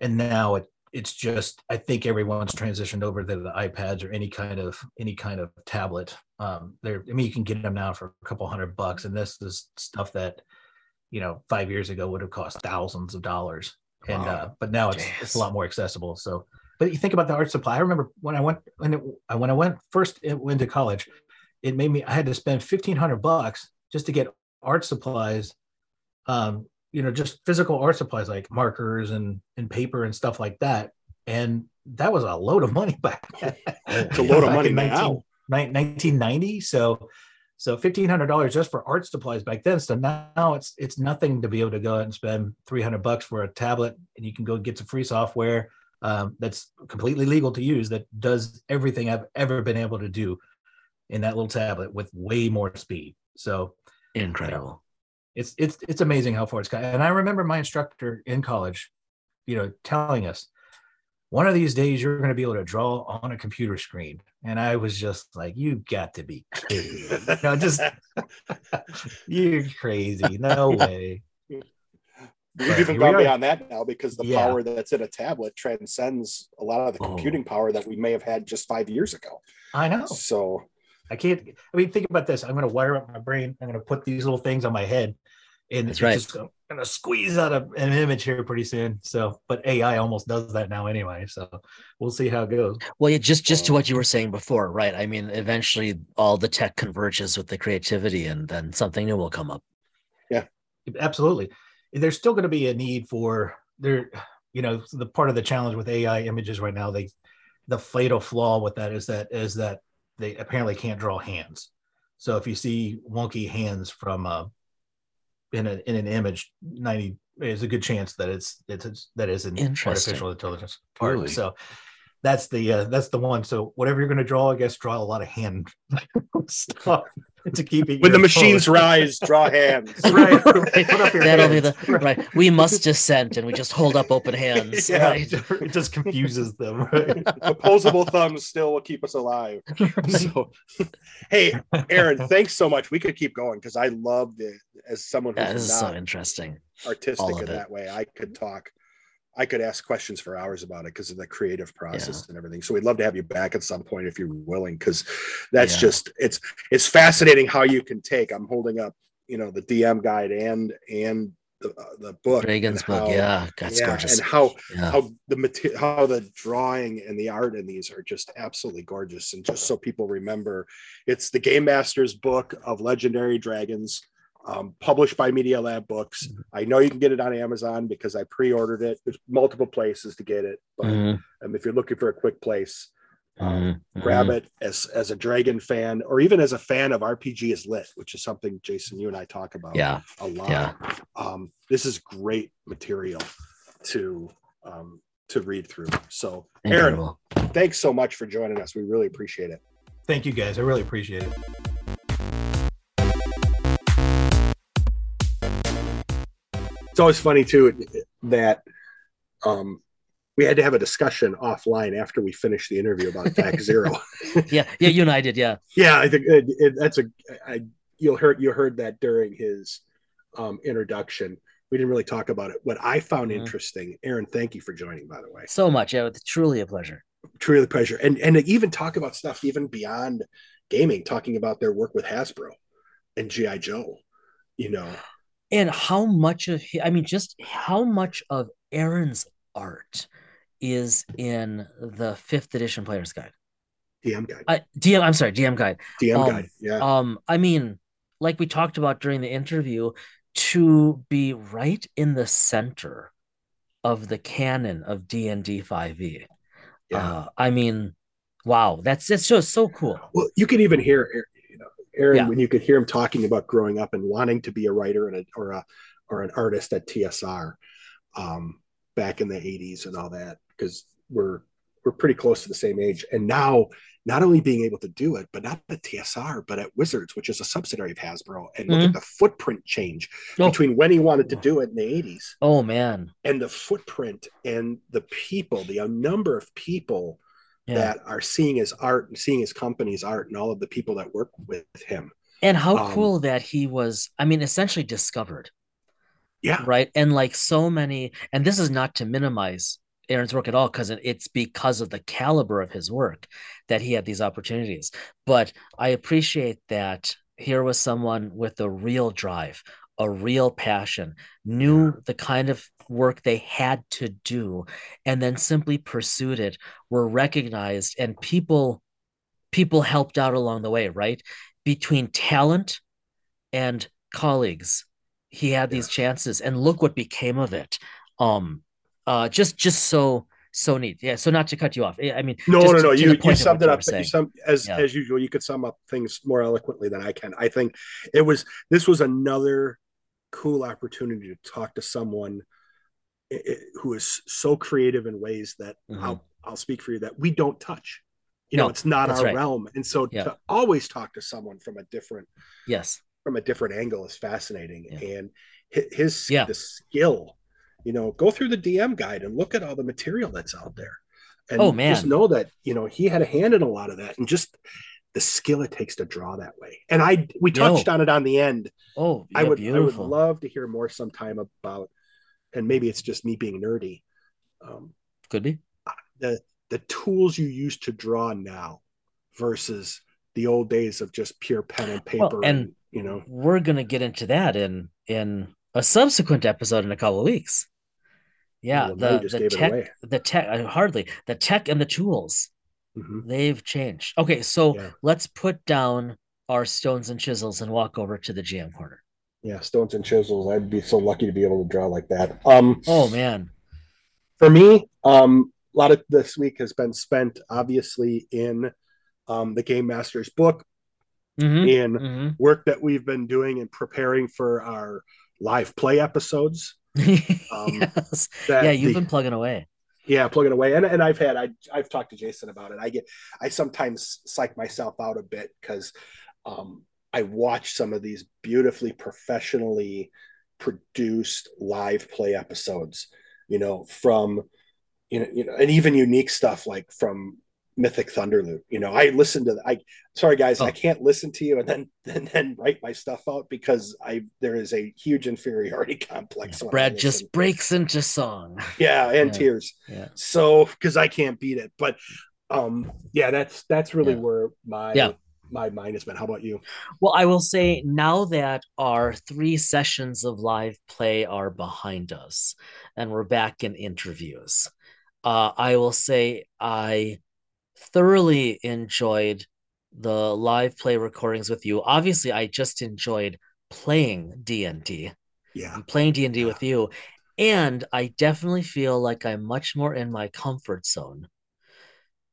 and now it it's just i think everyone's transitioned over to the ipads or any kind of any kind of tablet. Um there i mean you can get them now for a couple hundred bucks and this is stuff that you know five years ago would have cost thousands of dollars. And Wow. uh but now it's, it's a lot more accessible. So but you think about the art supply. I remember when i went when it, when i went first into college it made me i had to spend 1500 bucks just to get art supplies um you know just physical art supplies like markers and and paper and stuff like that and that was a load of money back then. It's a load of money 19 now. 1990 so so $1500 just for art supplies back then so now it's it's nothing to be able to go out and spend 300 bucks for a tablet and you can go get some free software um, that's completely legal to use that does everything i've ever been able to do in that little tablet with way more speed so Incredible. It's it's it's amazing how far it's got. And I remember my instructor in college, you know, telling us one of these days you're going to be able to draw on a computer screen. And I was just like, you got to be kidding. me. no, just you're crazy. No way. We've But even gone beyond that now because the Yeah. power that's in a tablet transcends a lot of the Oh. computing power that we may have had just five years ago. I know. So I can't. I mean, think about this. I'm going to wire up my brain. I'm going to put these little things on my head, and That's it's right. just going to squeeze out a, an image here pretty soon. So, but AI almost does that now anyway. So we'll see how it goes. Well, yeah, just just to what you were saying before, right? I mean, eventually all the tech converges with the creativity, and then something new will come up. Yeah, absolutely. There's still going to be a need for there. You know, the part of the challenge with AI images right now, they the fatal flaw with that is that is that they apparently can't draw hands. So if you see wonky hands from uh, in a in an image, ninety is a good chance that it's it's, it's that is an artificial intelligence part. Really? So that's the uh, that's the one. So whatever you're going to draw, I guess draw a lot of hand stuff to keep it. when the machines pose. rise, draw hands. right, right. Put up your That'll be the right. We must dissent, and we just hold up open hands. Yeah. Right. it just confuses them. Right? Opposable thumbs still will keep us alive. So, hey, Aaron, thanks so much. We could keep going because I love it as someone Yeah, who's this is so interesting. artistic in it. that way. I could talk. I could ask questions for hours about it because of the creative process and everything. So we'd love to have you back at some point if you're willing, because that's Yeah. just it's it's fascinating how you can take. I'm holding up, you know, the DM guide and and the uh, the book. Dragon's and book, yeah, that's yeah, gorgeous. and how Yeah. how the material how the drawing and the art in these are just absolutely gorgeous and just so people remember it's the game masters book of legendary dragons um, published by media lab books Mm-hmm. i know you can get it on amazon because i pre-ordered it there's multiple places to get it but Mhm, um, if you're looking for a quick place um, mhm, grab mhm. it as as a dragon fan or even as a fan of rpg is lit which is something jason you and i talk about Yeah, a lot. yeah. Um, this is great material to um, to read through. So, Aaron, Incredible. thanks so much for joining us. We really appreciate it. Thank you guys. I really appreciate it. It's always funny too that um, we had to have a discussion offline after we finished the interview about Attack Zero. Yeah, yeah. You and I did. Yeah. yeah, I think it, it, that's a I, you'll heard you heard that during his um, introduction. We didn't really talk about it. What I found Mhm. interesting, Aaron, thank you for joining. By the way, So much. Yeah, it's truly a pleasure. truly a pleasure, and and to even talk about stuff even beyond gaming, talking about their work with Hasbro and GI Joe. You know, and how much of i mean just how much of aaron's art is in the fifth edition player's guide? DM guide, I, dm i'm sorry dm guide. DM um, guide, yeah. um i mean like we talked about during the interview to be right in the center of the canon of d&d 5e Yeah. uh, i mean wow that's it's just so cool. Well, you can even hear, Aaron Yeah. when you could hear him talking about growing up and wanting to be a writer and a, or a or an artist at TSR um, back in the '80s and all that, because we're we're pretty close to the same age. And now, not only being able to do it, but not at TSR, but at Wizards, which is a subsidiary of Hasbro, and look at the footprint change Oh. between when he wanted to do it in the '80s oh man and the footprint and the people, the number of people yeah that are seeing his art and seeing his company's art and all of the people that work with him. and how um, cool that he was i mean essentially discovered Yeah. right and like so many and this is not to minimize aaron's work at all because it's because of the caliber of his work that he had these opportunities but i appreciate that here was someone with a real drive a real passion knew the kind of work they had to do and then simply pursued it were recognized and people people helped out along the way right between talent and colleagues he had these chances and look what became of it um uh just just so so neat yeah so not to cut you off i mean No, just no, no. You, you summed it up. You sum, as Yeah. as usual. You could sum up things more eloquently than I can. I think it was this was another cool opportunity to talk to someone who is so creative in ways that Mhm. I'll I'll speak for you that we don't touch. You know, it's not our right. realm, and so Yeah. to always talk to someone from a different yes from a different angle is fascinating, Yeah. and his Yeah. the skill. You know, go through the DM guide and look at all the material that's out there. And Oh, man. just know that you know he had a hand in a lot of that, and just the skill it takes to draw that way. And I we Yo. touched on it on the end. Oh, yeah, I would beautiful. I would love to hear more sometime about, and maybe it's just me being nerdy. Um, Could be. the the tools you use to draw now versus the old days of just pure pen and Well, paper and- and, you know We're gonna get into that in in a subsequent episode in a couple of weeks. Yeah, well, the the tech, the tech, uh, hardly the tech and the tools Mhm. they've changed. Okay, so Yeah. let's put down our stones and chisels and walk over to the jam corner. yeah stones and chisels i'd be so lucky to be able to draw like that um Oh man, for me um a lot of this week has been spent obviously in um the game master's book Mhm, in mhm. work that we've been doing and preparing for our live play episodes Um, yes. Yeah, you've the- been plugging away. Yeah plug it away. And, and i've had I, i've talked to jason about it. I get i sometimes psych myself out a bit because um i watch some of these beautifully professionally produced live play episodes you know from you know you know and even unique stuff like from mythic thunderloop you know i listen to the, i sorry guys Oh. i can't listen to you and then and then write my stuff out because i there is a huge inferiority complex I Brad just breaks into song. yeah and Yeah. tears Yeah. so because i can't beat it but um yeah that's that's really Yeah. where my Yeah. my mind has been how about you Well, I will say now that our three sessions of live play are behind us and we're back in interviews, uh, I will say I thoroughly enjoyed the live play recordings with you. Obviously, I just enjoyed playing D&D yeah and playing D&D with you. And I definitely feel like I'm much more in my comfort zone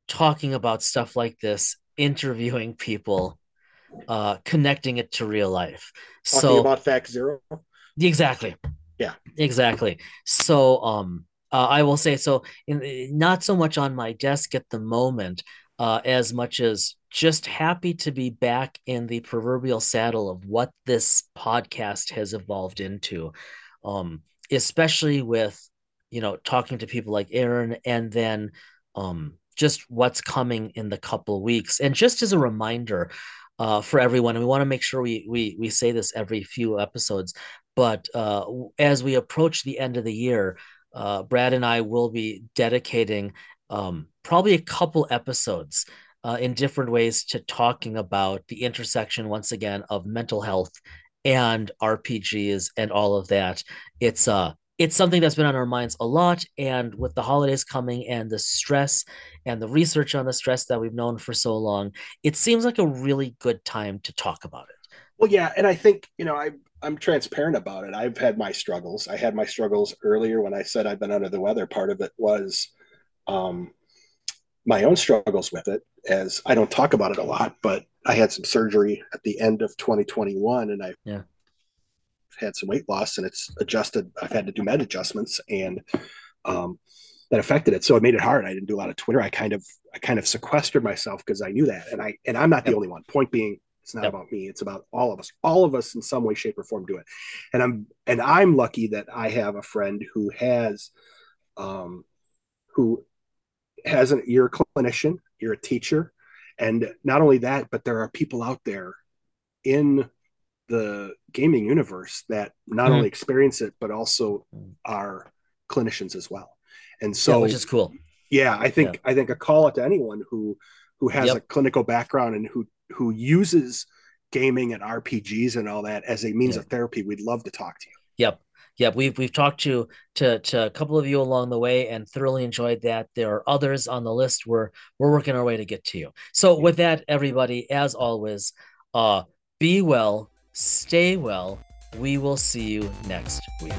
talking about stuff like this, interviewing people, uh, connecting it to real life. talking so about THAC0 exactly. Yeah. Exactly. So um uh, I will say so in not so much on my desk at the moment uh as much as just happy to be back in the proverbial saddle of what this podcast has evolved into. Um especially with you know talking to people like Aaron and then um just what's coming in the couple weeks and just as a reminder uh, for everyone. And we want to make sure we we we say this every few episodes. But uh, as we approach the end of the year, uh, Brad and I will be dedicating um, probably a couple episodes uh, in different ways to talking about the intersection once again of mental health and RPGs and all of that. It's uh it's something that's been on our minds a lot and with the holidays coming and the stress and the research on the stress that we've known for so long it seems like a really good time to talk about it. well yeah and i think you know i i'm transparent about it. I've had my struggles. I had my struggles earlier when i said i've been under the weather. Part of it was um my own struggles with it as i don't talk about it a lot but i had some surgery at the end of 2021 and i Yeah. had some weight loss and it's adjusted. I've had to do med adjustments and um that affected it. So it made it hard. I didn't do a lot of twitter. I kind of i kind of sequestered myself because i knew that and i and i'm not the only one. Point being it's not Yep. about me it's about all of us all of us in some way shape or form do it and i'm and i'm lucky that i have a friend who has um who has an you're a clinician you're a teacher and not only that but there are people out there in the gaming universe that not Mhm. only experience it but also are clinicians as well and So, so which is cool. yeah i think i think a call out to anyone who who has Yep. a clinical background and who who uses gaming and rpgs and all that as a means Yeah. of therapy we'd love to talk to you Yep. Yep. We've we've talked to to to a couple of you along the way and thoroughly enjoyed that. There are others on the list where we're working our way to get to you. So with that, everybody, as always, uh be well, stay well. We will see you next week.